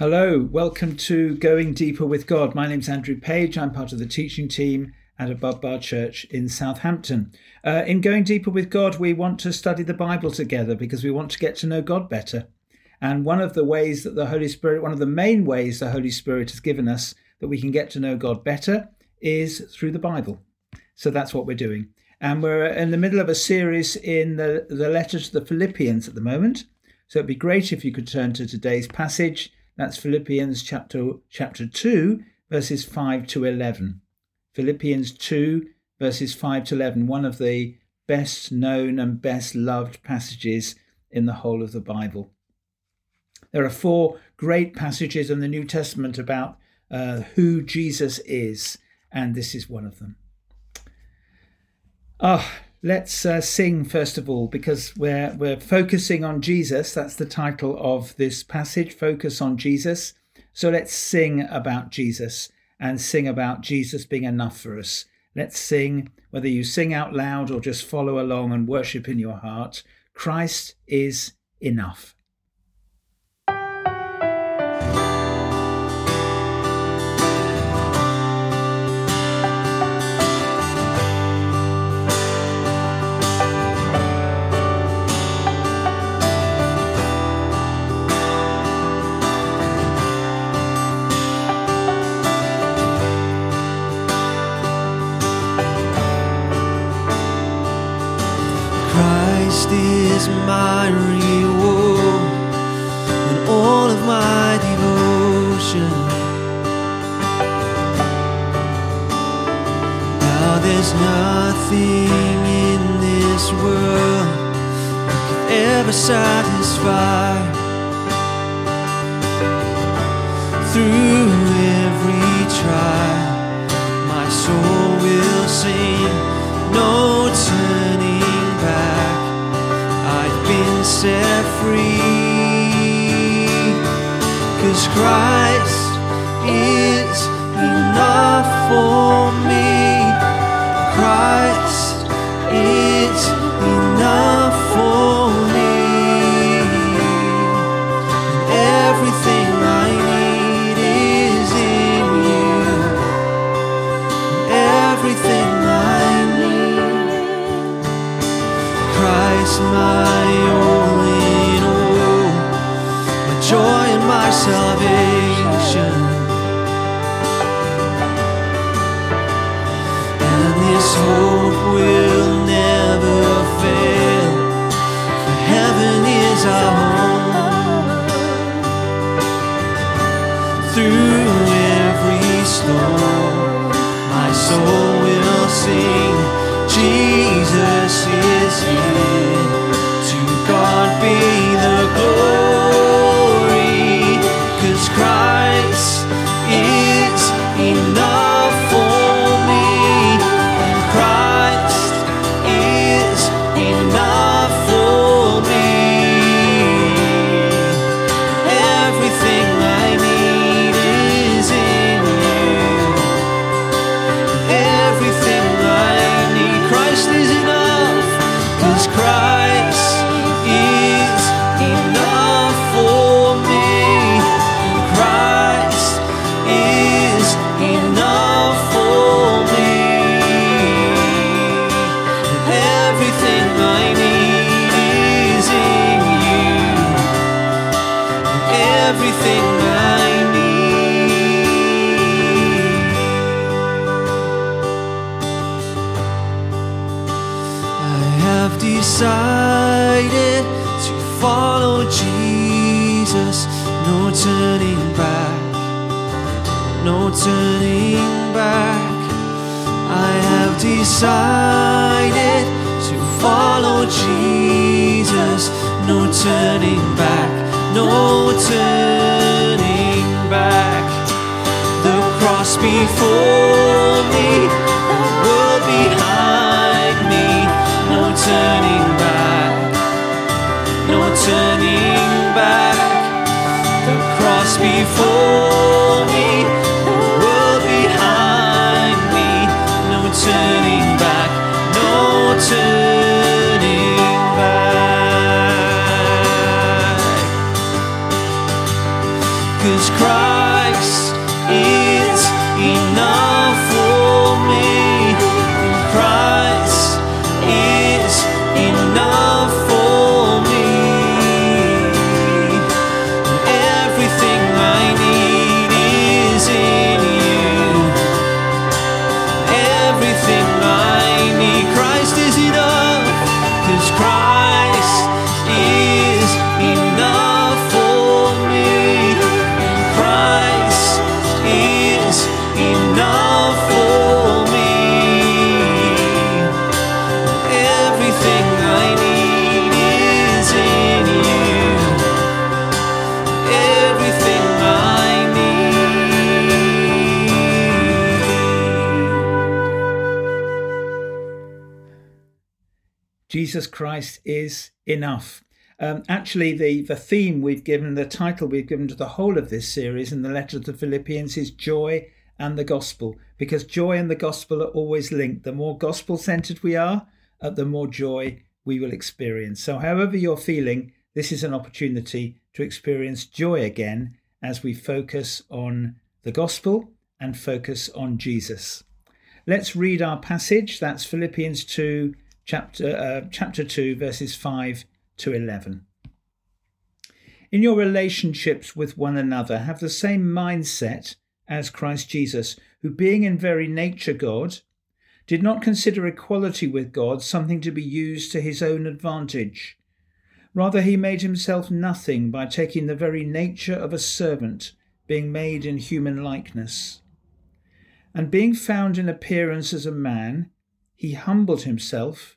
Hello, welcome to Going Deeper with God. My name's Andrew Page. I'm part of the teaching team at Above Bar Church in Southampton. Uh, in Going Deeper with God, we want to study the Bible together because we want to get to know God better. And one of the ways that the Holy Spirit, one of the main ways the Holy Spirit has given us that we can get to know God better is through the Bible. So that's what we're doing. And we're in the middle of a series in the, the letter to the Philippians at the moment. So it'd be great if you could turn to today's passage. That's Philippians chapter, chapter 2, verses 5 to 11. Philippians 2, verses 5 to 11, one of the best known and best loved passages in the whole of the Bible. There are four great passages in the New Testament about uh, who Jesus is, and this is one of them. Ah, oh, let's uh, sing first of all because we're we're focusing on Jesus. That's the title of this passage. Focus on Jesus. So let's sing about Jesus and sing about Jesus being enough for us. Let's sing, whether you sing out loud or just follow along and worship in your heart. Christ is enough. Nothing in this world that could ever satisfy. Through every trial, my soul will sing. No turning back I've been set free. Cause Christ is enough for is Jesus Christ is enough. Um, actually, the, the theme we've given, the title we've given to the whole of this series in the letter to the Philippians is joy and the gospel, because joy and the gospel are always linked. The more gospel centered we are, uh, the more joy we will experience. So, however you're feeling, this is an opportunity to experience joy again as we focus on the gospel and focus on Jesus. Let's read our passage. That's Philippians 2, chapter, uh, chapter 2, verses 5 to 11. In your relationships with one another, have the same mindset as Christ Jesus, who, being in very nature God, did not consider equality with God something to be used to his own advantage. Rather, he made himself nothing by taking the very nature of a servant, being made in human likeness. And being found in appearance as a man, he humbled himself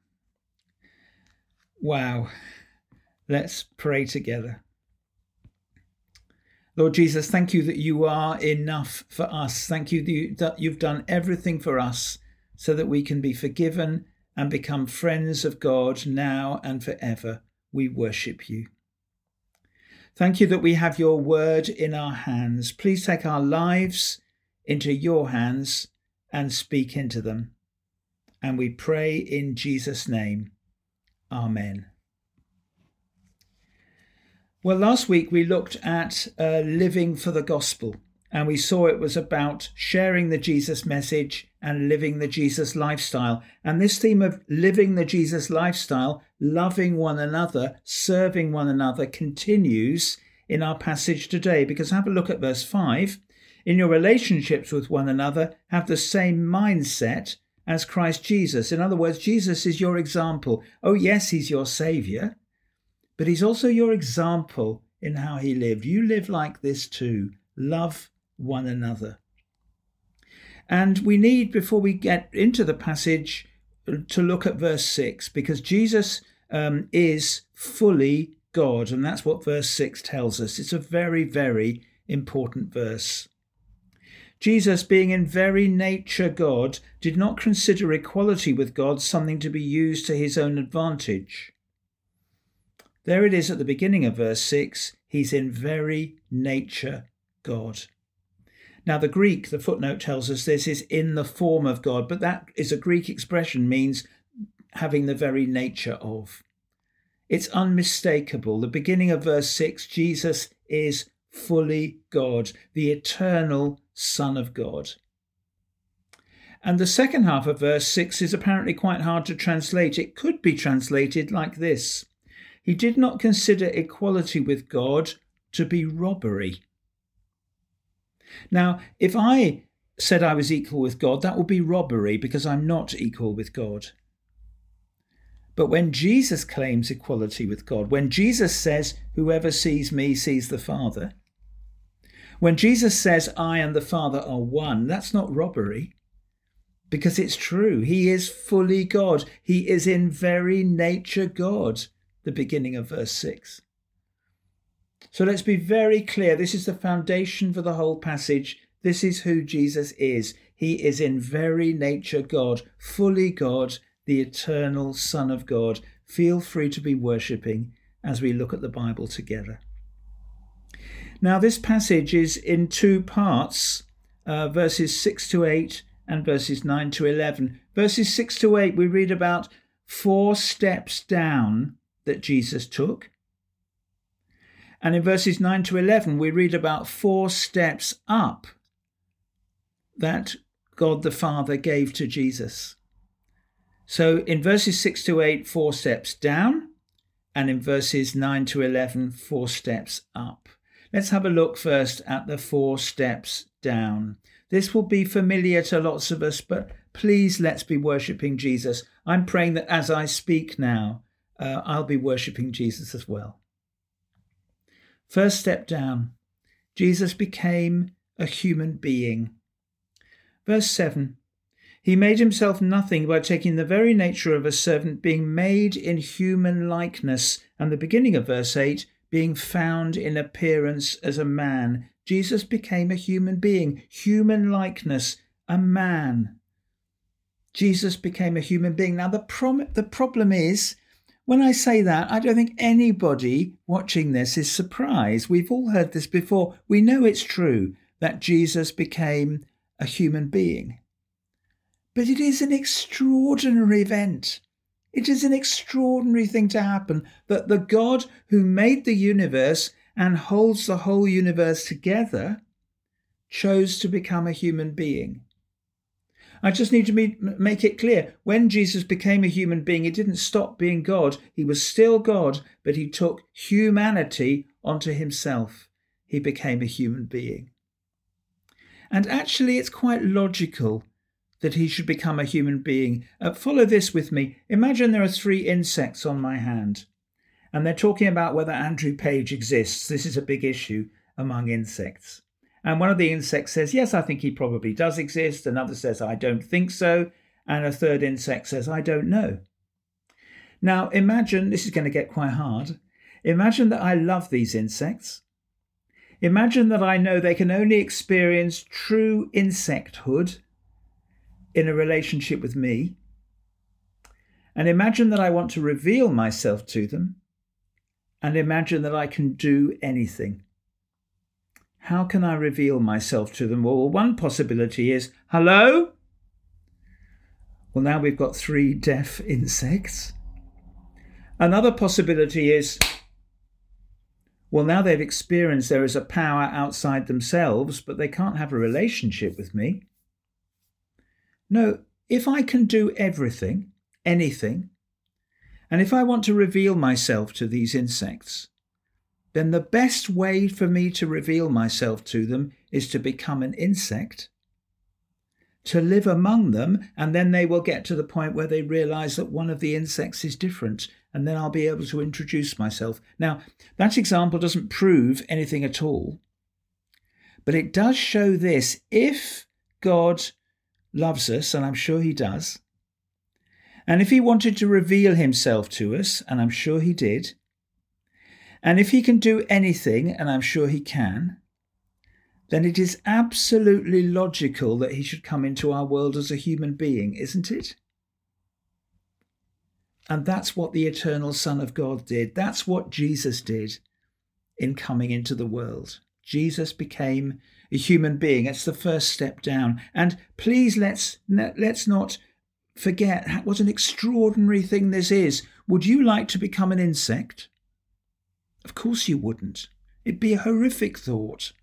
Wow. Let's pray together. Lord Jesus, thank you that you are enough for us. Thank you that, you, that you've done everything for us so that we can be forgiven and become friends of God now and forever. We worship you. Thank you that we have your word in our hands. Please take our lives into your hands and speak into them. And we pray in Jesus' name. Amen. Well, last week we looked at uh, living for the gospel, and we saw it was about sharing the Jesus message and living the Jesus lifestyle. And this theme of living the Jesus lifestyle, loving one another, serving one another, continues in our passage today. Because have a look at verse 5. In your relationships with one another, have the same mindset as Christ Jesus. In other words, Jesus is your example. Oh, yes, he's your savior but he's also your example in how he lived. You live like this too. Love one another. And we need, before we get into the passage, to look at verse 6 because Jesus um, is fully God, and that's what verse 6 tells us. It's a very, very important verse. Jesus, being in very nature God, did not consider equality with God something to be used to his own advantage. There it is at the beginning of verse 6. He's in very nature God. Now, the Greek, the footnote tells us this is in the form of God, but that is a Greek expression, means having the very nature of. It's unmistakable. The beginning of verse 6 Jesus is fully God, the eternal Son of God. And the second half of verse 6 is apparently quite hard to translate. It could be translated like this he did not consider equality with God to be robbery. Now, if I said I was equal with God, that would be robbery because I'm not equal with God. But when Jesus claims equality with God, when Jesus says, Whoever sees me sees the Father, when Jesus says, I and the Father are one, that's not robbery because it's true. He is fully God, He is in very nature God the beginning of verse 6. So let's be very clear. This is the foundation for the whole passage. This is who Jesus is. He is in very nature God, fully God, the eternal Son of God. Feel free to be worshipping as we look at the Bible together. Now, this passage is in two parts uh, verses 6 to 8 and verses 9 to 11. Verses 6 to 8, we read about four steps down that Jesus took. And in verses 9 to 11, we read about four steps up that God the Father gave to Jesus. So in verses 6 to 8, four steps down, and in verses 9 to 11, four steps up. Let's have a look first at the four steps down. This will be familiar to lots of us, but please let's be worshipping Jesus. I'm praying that as I speak now, uh, I'll be worshipping Jesus as well. First step down Jesus became a human being. Verse 7 He made himself nothing by taking the very nature of a servant, being made in human likeness. And the beginning of verse 8 being found in appearance as a man. Jesus became a human being, human likeness, a man. Jesus became a human being. Now, the, prom- the problem is, when I say that, I don't think anybody watching this is surprised. We've all heard this before. We know it's true that Jesus became a human being. But it is an extraordinary event. It is an extraordinary thing to happen that the God who made the universe and holds the whole universe together chose to become a human being. I just need to make it clear when Jesus became a human being, he didn't stop being God. He was still God, but he took humanity onto himself. He became a human being. And actually, it's quite logical that he should become a human being. Uh, follow this with me. Imagine there are three insects on my hand, and they're talking about whether Andrew Page exists. This is a big issue among insects. And one of the insects says, Yes, I think he probably does exist. Another says, I don't think so. And a third insect says, I don't know. Now, imagine this is going to get quite hard. Imagine that I love these insects. Imagine that I know they can only experience true insecthood in a relationship with me. And imagine that I want to reveal myself to them. And imagine that I can do anything. How can I reveal myself to them? Well, one possibility is hello? Well, now we've got three deaf insects. Another possibility is well, now they've experienced there is a power outside themselves, but they can't have a relationship with me. No, if I can do everything, anything, and if I want to reveal myself to these insects, then the best way for me to reveal myself to them is to become an insect, to live among them, and then they will get to the point where they realize that one of the insects is different, and then I'll be able to introduce myself. Now, that example doesn't prove anything at all, but it does show this if God loves us, and I'm sure He does, and if He wanted to reveal Himself to us, and I'm sure He did, and if he can do anything, and I'm sure he can, then it is absolutely logical that he should come into our world as a human being, isn't it? And that's what the eternal Son of God did. That's what Jesus did in coming into the world. Jesus became a human being. It's the first step down. And please let's let's not forget what an extraordinary thing this is. Would you like to become an insect? Of course you wouldn't. It'd be a horrific thought.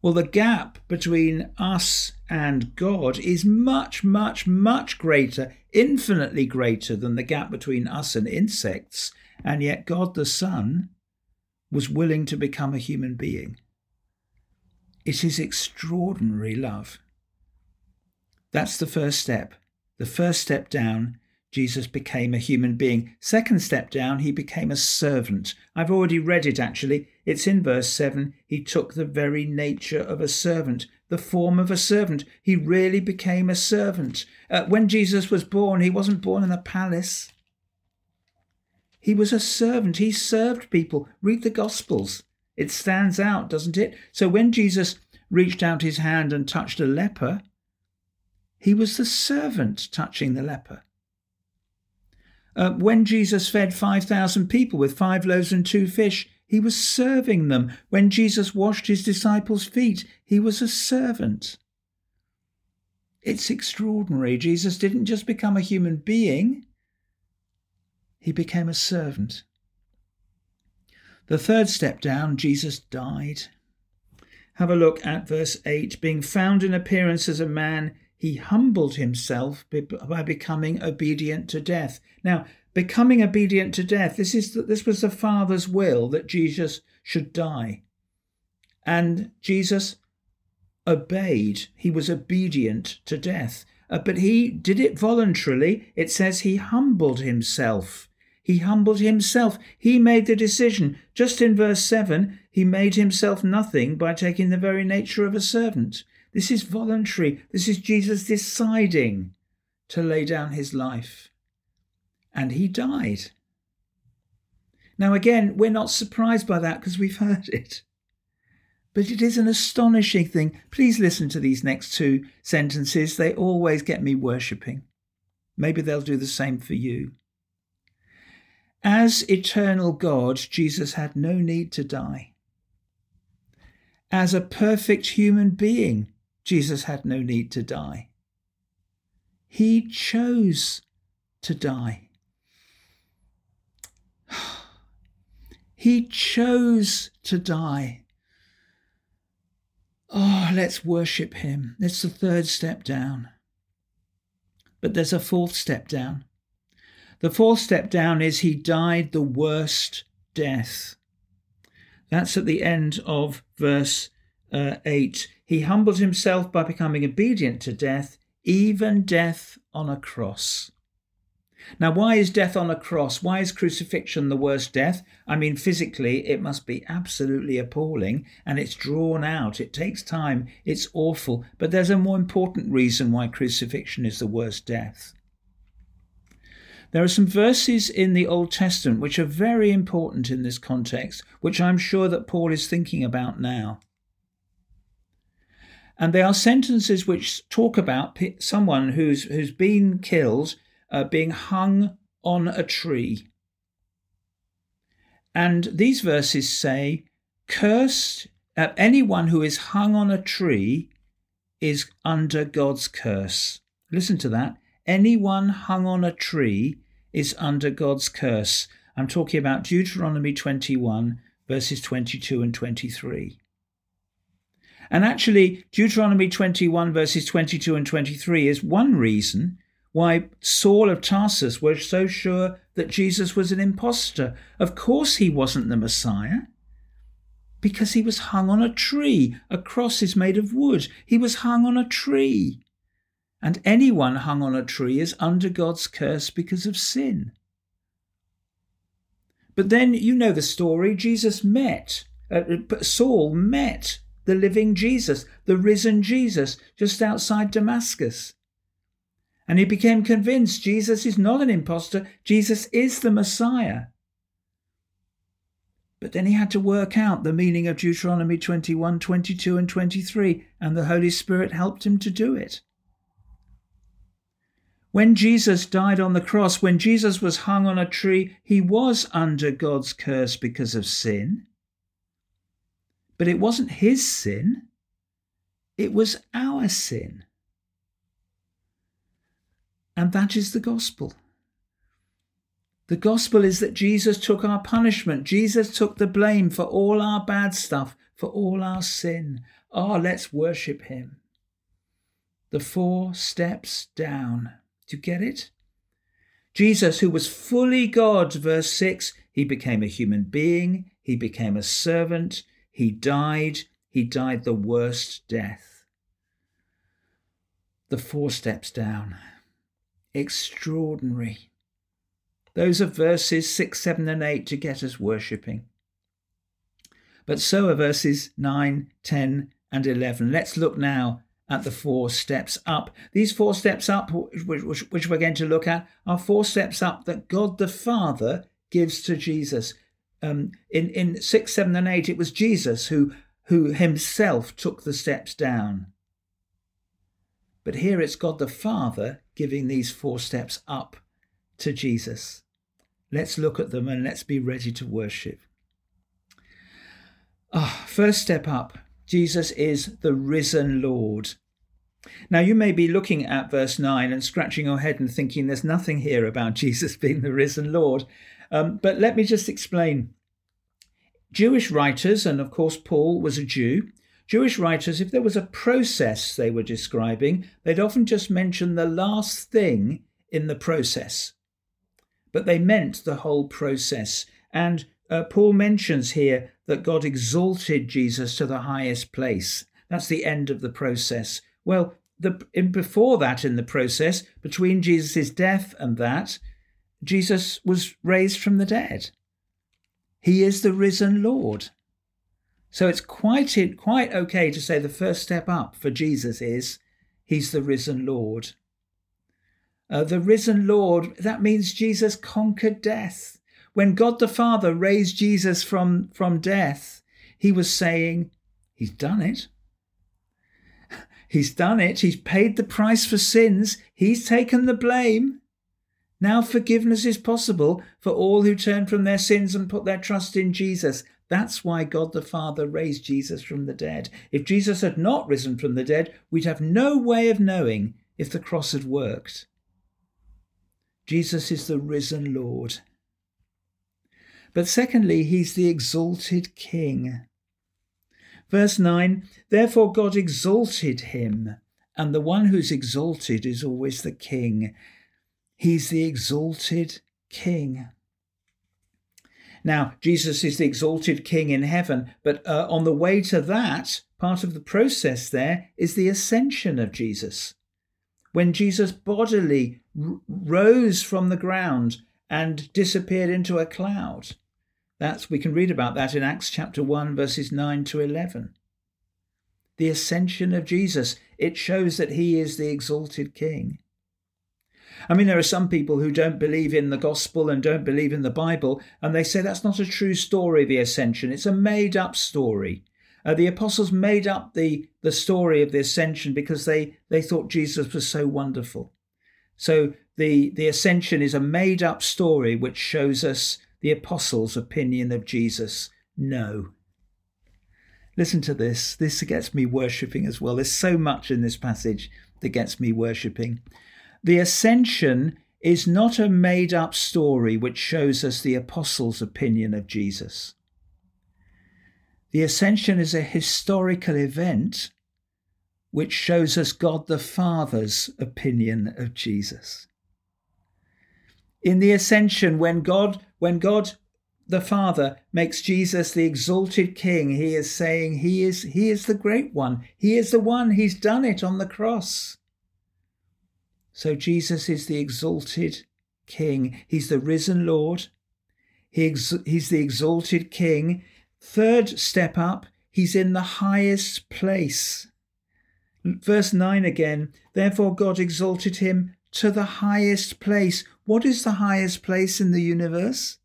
Well, the gap between us and God is much, much, much greater, infinitely greater than the gap between us and insects. And yet, God the Son was willing to become a human being. It is extraordinary love. That's the first step. The first step down Jesus became a human being. Second step down, he became a servant. I've already read it actually. It's in verse 7. He took the very nature of a servant, the form of a servant. He really became a servant. Uh, when Jesus was born, he wasn't born in a palace. He was a servant. He served people. Read the Gospels. It stands out, doesn't it? So when Jesus reached out his hand and touched a leper, he was the servant touching the leper. Uh, when Jesus fed 5,000 people with five loaves and two fish, he was serving them. When Jesus washed his disciples' feet, he was a servant. It's extraordinary. Jesus didn't just become a human being, he became a servant. The third step down, Jesus died. Have a look at verse 8. Being found in appearance as a man, he humbled himself by becoming obedient to death. Now, becoming obedient to death, this is that this was the Father's will that Jesus should die. And Jesus obeyed. He was obedient to death. Uh, but he did it voluntarily. It says he humbled himself. He humbled himself. He made the decision. Just in verse 7, he made himself nothing by taking the very nature of a servant. This is voluntary. This is Jesus deciding to lay down his life. And he died. Now, again, we're not surprised by that because we've heard it. But it is an astonishing thing. Please listen to these next two sentences. They always get me worshipping. Maybe they'll do the same for you. As eternal God, Jesus had no need to die. As a perfect human being, Jesus had no need to die. He chose to die. He chose to die. Oh, let's worship him. It's the third step down. But there's a fourth step down. The fourth step down is he died the worst death. That's at the end of verse uh, 8. He humbled himself by becoming obedient to death, even death on a cross. Now, why is death on a cross? Why is crucifixion the worst death? I mean, physically, it must be absolutely appalling and it's drawn out. It takes time. It's awful. But there's a more important reason why crucifixion is the worst death. There are some verses in the Old Testament which are very important in this context, which I'm sure that Paul is thinking about now. And they are sentences which talk about someone who's, who's been killed uh, being hung on a tree. And these verses say, Cursed, uh, anyone who is hung on a tree is under God's curse. Listen to that. Anyone hung on a tree is under God's curse. I'm talking about Deuteronomy 21, verses 22 and 23. And actually, Deuteronomy 21, verses 22 and 23 is one reason why Saul of Tarsus was so sure that Jesus was an impostor. Of course, he wasn't the Messiah. Because he was hung on a tree. A cross is made of wood. He was hung on a tree. And anyone hung on a tree is under God's curse because of sin. But then you know the story. Jesus met, uh, Saul met the living Jesus, the risen Jesus, just outside Damascus. And he became convinced Jesus is not an impostor, Jesus is the Messiah. But then he had to work out the meaning of Deuteronomy 21, 22, and 23, and the Holy Spirit helped him to do it. When Jesus died on the cross, when Jesus was hung on a tree, he was under God's curse because of sin. But it wasn't his sin, it was our sin. And that is the gospel. The gospel is that Jesus took our punishment. Jesus took the blame for all our bad stuff, for all our sin. Ah, oh, let's worship him. The four steps down. Do you get it? Jesus, who was fully God, verse 6, he became a human being, he became a servant, he died. He died the worst death. The four steps down. Extraordinary. Those are verses 6, 7, and 8 to get us worshipping. But so are verses 9, 10, and 11. Let's look now at the four steps up. These four steps up, which, which, which, we're going to look at, are four steps up that God the Father gives to Jesus. Um, in, in 6, 7, and 8, it was Jesus who, who himself took the steps down. But here it's God the Father giving these four steps up to Jesus. Let's look at them and let's be ready to worship. Ah, first step up Jesus is the risen Lord. Now, you may be looking at verse 9 and scratching your head and thinking there's nothing here about Jesus being the risen Lord. Um, but let me just explain. Jewish writers, and of course, Paul was a Jew, Jewish writers, if there was a process they were describing, they'd often just mention the last thing in the process. But they meant the whole process. And uh, Paul mentions here that God exalted Jesus to the highest place. That's the end of the process. Well, the, in, before that, in the process, between Jesus' death and that, Jesus was raised from the dead. He is the risen Lord. So it's quite quite okay to say the first step up for Jesus is he's the risen Lord. Uh, the risen Lord, that means Jesus conquered death. When God the Father raised Jesus from, from death, he was saying, He's done it. He's done it. He's paid the price for sins. He's taken the blame. Now forgiveness is possible for all who turn from their sins and put their trust in Jesus. That's why God the Father raised Jesus from the dead. If Jesus had not risen from the dead, we'd have no way of knowing if the cross had worked. Jesus is the risen Lord. But secondly, he's the exalted King. Verse 9 Therefore God exalted him, and the one who's exalted is always the King. He's the exalted King. Now, Jesus is the exalted King in heaven, but uh, on the way to that, part of the process there is the ascension of Jesus. When Jesus bodily r- rose from the ground and disappeared into a cloud. That's we can read about that in Acts chapter 1 verses 9 to 11. The ascension of Jesus, it shows that he is the exalted king. I mean, there are some people who don't believe in the gospel and don't believe in the Bible, and they say that's not a true story, the ascension. It's a made up story. Uh, the apostles made up the, the story of the ascension because they, they thought Jesus was so wonderful. So the, the ascension is a made up story which shows us the apostles' opinion of Jesus. No. Listen to this. This gets me worshipping as well. There's so much in this passage that gets me worshipping. The ascension is not a made up story which shows us the apostles' opinion of Jesus. The ascension is a historical event which shows us God the Father's opinion of Jesus. In the ascension, when God, when God the Father makes Jesus the exalted King, he is saying he is, he is the great one. He is the one. He's done it on the cross. So Jesus is the exalted King. He's the risen Lord. He ex- he's the exalted King. Third step up, he's in the highest place. Verse 9 again, therefore God exalted him to the highest place. What is the highest place in the universe?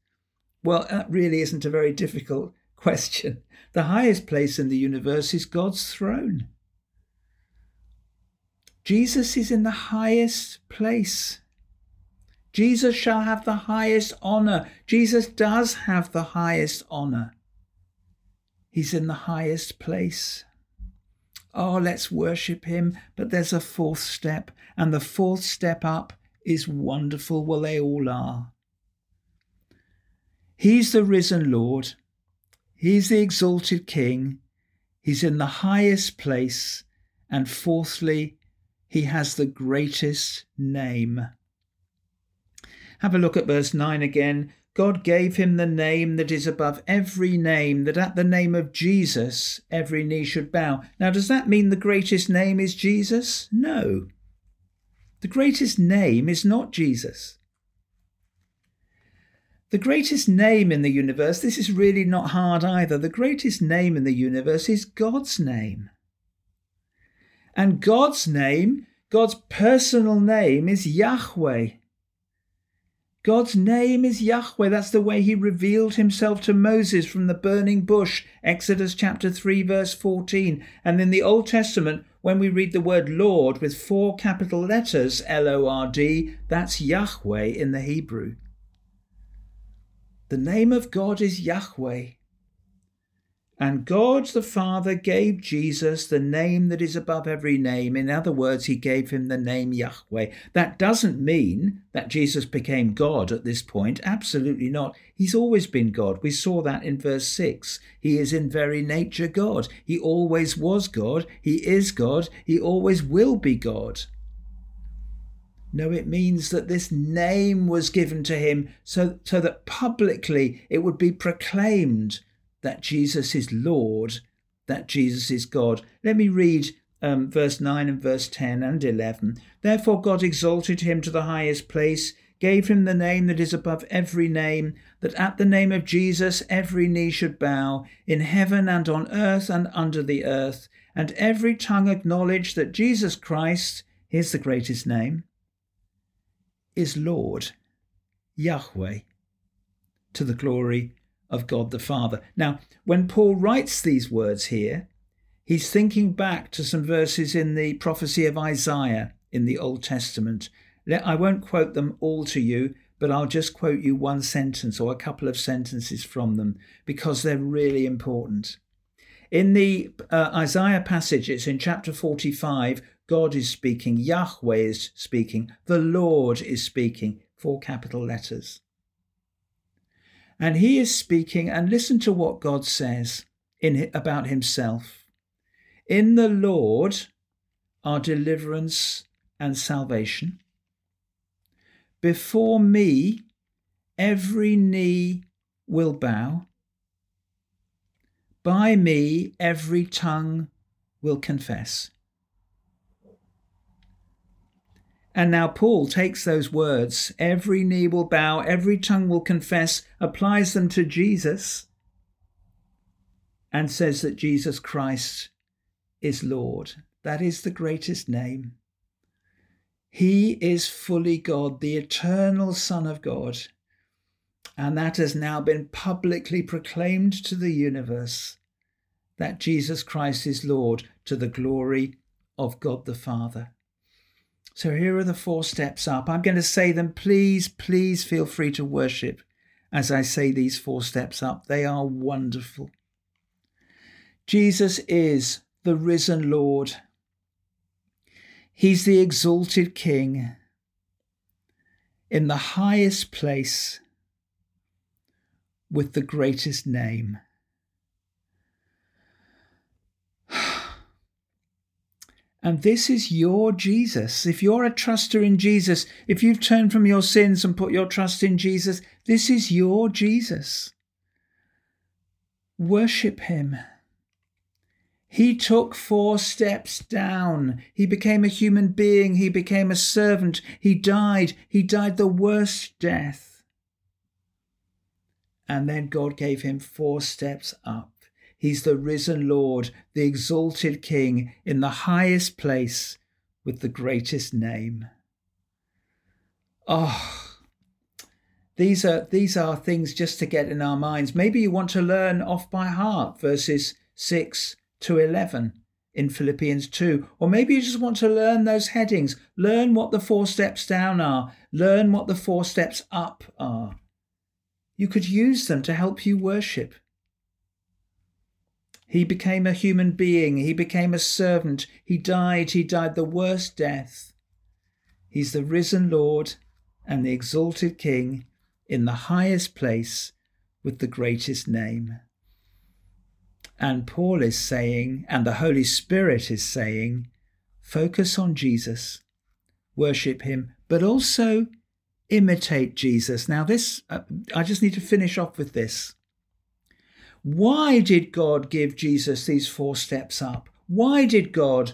Well, that really isn't a very difficult question. The highest place in the universe is God's throne. Jesus is in the highest place. Jesus shall have the highest honor. Jesus does have the highest honor. He's in the highest place. Oh, let's worship him. But there's a fourth step, and the fourth step up is wonderful. Well, they all are. He's the risen Lord. He's the exalted King. He's in the highest place. And fourthly, he has the greatest name. Have a look at verse 9 again. God gave him the name that is above every name, that at the name of Jesus every knee should bow. Now, does that mean the greatest name is Jesus? No. The greatest name is not Jesus. The greatest name in the universe, this is really not hard either. The greatest name in the universe is God's name. And God's name, God's personal name, is Yahweh. God's name is Yahweh. That's the way he revealed himself to Moses from the burning bush, Exodus chapter 3, verse 14. And in the Old Testament, when we read the word Lord with four capital letters, L O R D, that's Yahweh in the Hebrew. The name of God is Yahweh. And God the Father gave Jesus the name that is above every name. In other words, he gave him the name Yahweh. That doesn't mean that Jesus became God at this point. Absolutely not. He's always been God. We saw that in verse 6. He is in very nature God. He always was God. He is God. He always will be God. No, it means that this name was given to him so, so that publicly it would be proclaimed that Jesus is Lord, that Jesus is God. Let me read um, verse 9 and verse 10 and 11. Therefore, God exalted him to the highest place, gave him the name that is above every name, that at the name of Jesus every knee should bow, in heaven and on earth and under the earth, and every tongue acknowledge that Jesus Christ, here's the greatest name, is Lord, Yahweh, to the glory of God the Father. Now, when Paul writes these words here, he's thinking back to some verses in the prophecy of Isaiah in the Old Testament. I won't quote them all to you, but I'll just quote you one sentence or a couple of sentences from them because they're really important. In the uh, Isaiah passage, it's in chapter 45, God is speaking, Yahweh is speaking, the Lord is speaking, four capital letters. And he is speaking, and listen to what God says in, about himself. In the Lord are deliverance and salvation. Before me, every knee will bow. By me, every tongue will confess. And now Paul takes those words, every knee will bow, every tongue will confess, applies them to Jesus, and says that Jesus Christ is Lord. That is the greatest name. He is fully God, the eternal Son of God. And that has now been publicly proclaimed to the universe that Jesus Christ is Lord to the glory of God the Father. So here are the four steps up. I'm going to say them. Please, please feel free to worship as I say these four steps up. They are wonderful. Jesus is the risen Lord. He's the exalted King in the highest place with the greatest name. And this is your Jesus. If you're a truster in Jesus, if you've turned from your sins and put your trust in Jesus, this is your Jesus. Worship him. He took four steps down. He became a human being. He became a servant. He died. He died the worst death. And then God gave him four steps up. He's the risen Lord, the exalted King in the highest place with the greatest name. Oh, these are these are things just to get in our minds. Maybe you want to learn off by heart verses 6 to 11 in Philippians 2. Or maybe you just want to learn those headings. Learn what the four steps down are. Learn what the four steps up are. You could use them to help you worship. He became a human being. He became a servant. He died. He died the worst death. He's the risen Lord and the exalted King in the highest place with the greatest name. And Paul is saying, and the Holy Spirit is saying, focus on Jesus, worship him, but also imitate Jesus. Now, this, uh, I just need to finish off with this. Why did God give Jesus these four steps up? Why did God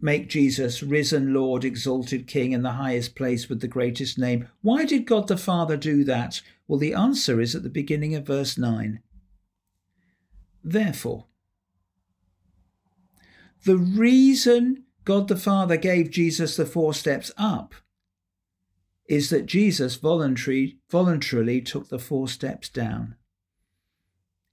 make Jesus risen Lord, exalted King in the highest place with the greatest name? Why did God the Father do that? Well, the answer is at the beginning of verse 9. Therefore, the reason God the Father gave Jesus the four steps up is that Jesus voluntarily took the four steps down.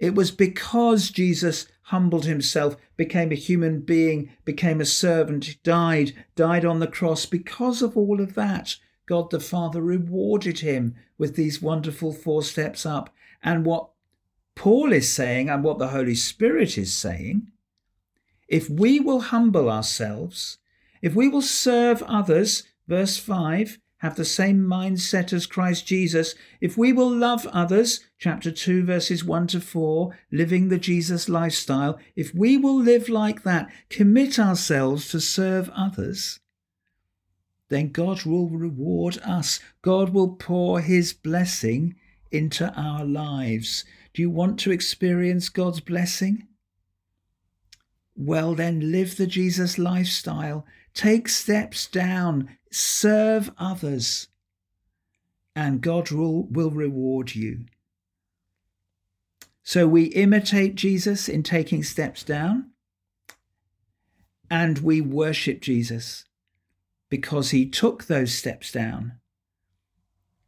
It was because Jesus humbled himself, became a human being, became a servant, died, died on the cross. Because of all of that, God the Father rewarded him with these wonderful four steps up. And what Paul is saying and what the Holy Spirit is saying, if we will humble ourselves, if we will serve others, verse 5, have the same mindset as Christ Jesus, if we will love others, chapter 2, verses 1 to 4, living the Jesus lifestyle, if we will live like that, commit ourselves to serve others, then God will reward us. God will pour his blessing into our lives. Do you want to experience God's blessing? Well, then live the Jesus lifestyle. Take steps down serve others, and God will, will reward you. So we imitate Jesus in taking steps down, and we worship Jesus because he took those steps down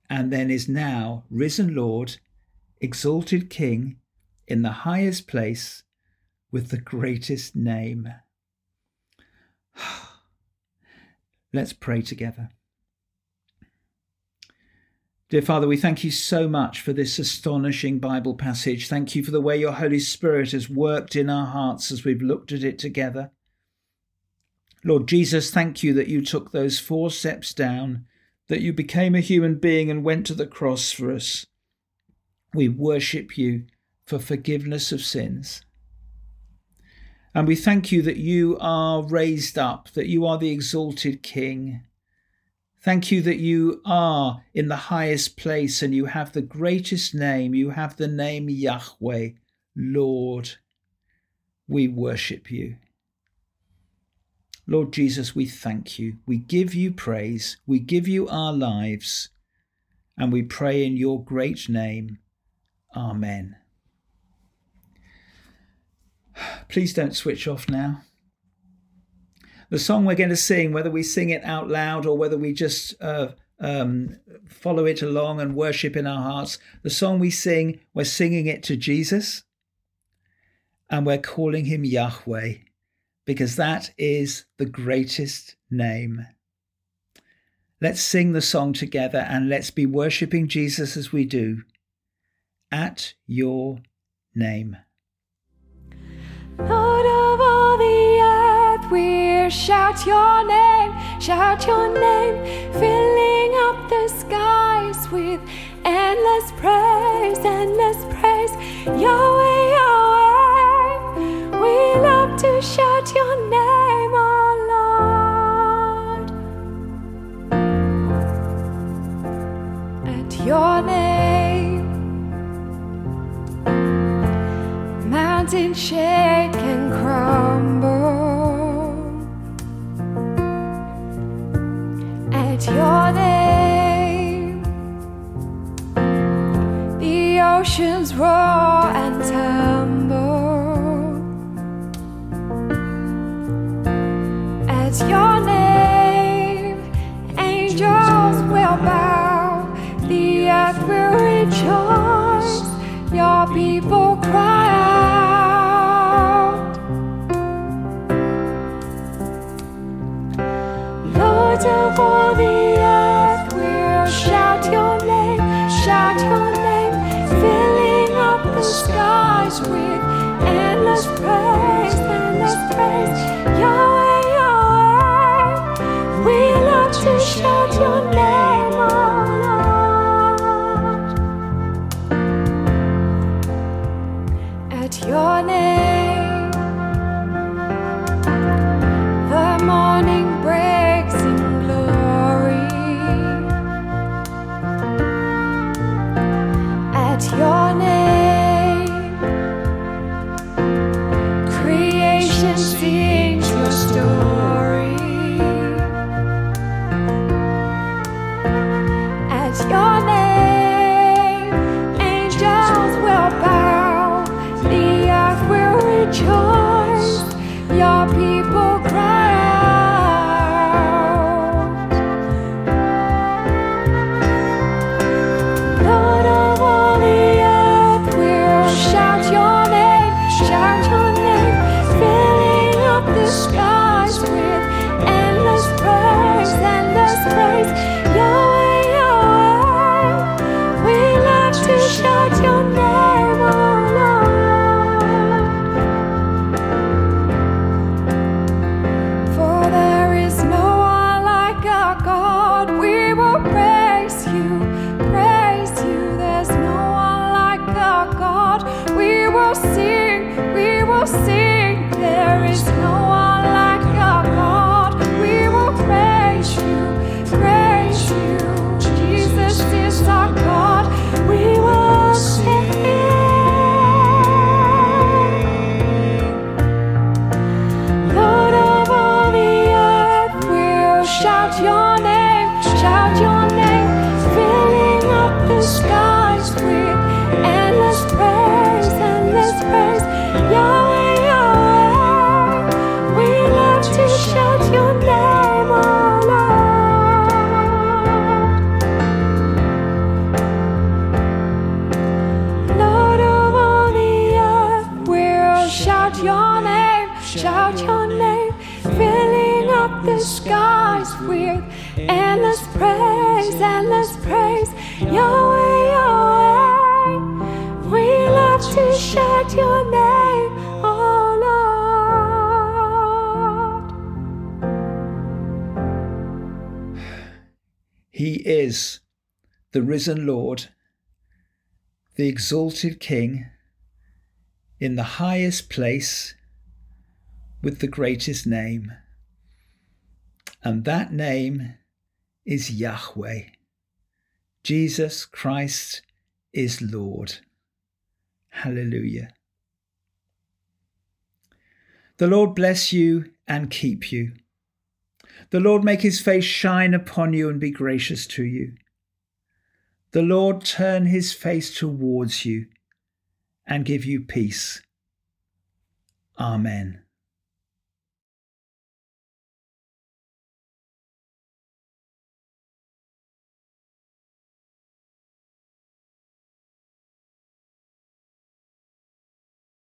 and then is now risen Lord, exalted King in the highest place with the greatest name. Let's pray together. Dear Father, we thank you so much for this astonishing Bible passage. Thank you for the way your Holy Spirit has worked in our hearts as we've looked at it together. Lord Jesus, thank you that you took those four steps down, that you became a human being and went to the cross for us. We worship you for forgiveness of sins. And we thank you that you are raised up, that you are the exalted King. Thank you that you are in the highest place and you have the greatest name. You have the name Yahweh, Lord. We worship you. Lord Jesus, we thank you. We give you praise. We give you our lives. And we pray in your great name. Amen. Please don't switch off now. The song we're going to sing, whether we sing it out loud or whether we just uh, um, follow it along and worship in our hearts, the song we sing, we're singing it to Jesus and we're calling him Yahweh because that is the greatest name. Let's sing the song together and let's be worshipping Jesus as we do at your name. Lord of all the earth, we'll shout your name, shout your name, filling up the skies with endless praise, endless praise. Yahweh, shake and crumble at your name. The oceans roar with endless praise, endless praise. Yahweh, the skies with endless praise, endless praise. Yahweh, Yahweh, we love to shout your name, oh Lord. He is the risen Lord, the exalted King, in the highest place with the greatest name. And that name is Yahweh. Jesus Christ is Lord. Hallelujah. The Lord bless you and keep you. The Lord make his face shine upon you and be gracious to you. The Lord turn his face towards you and give you peace. Amen.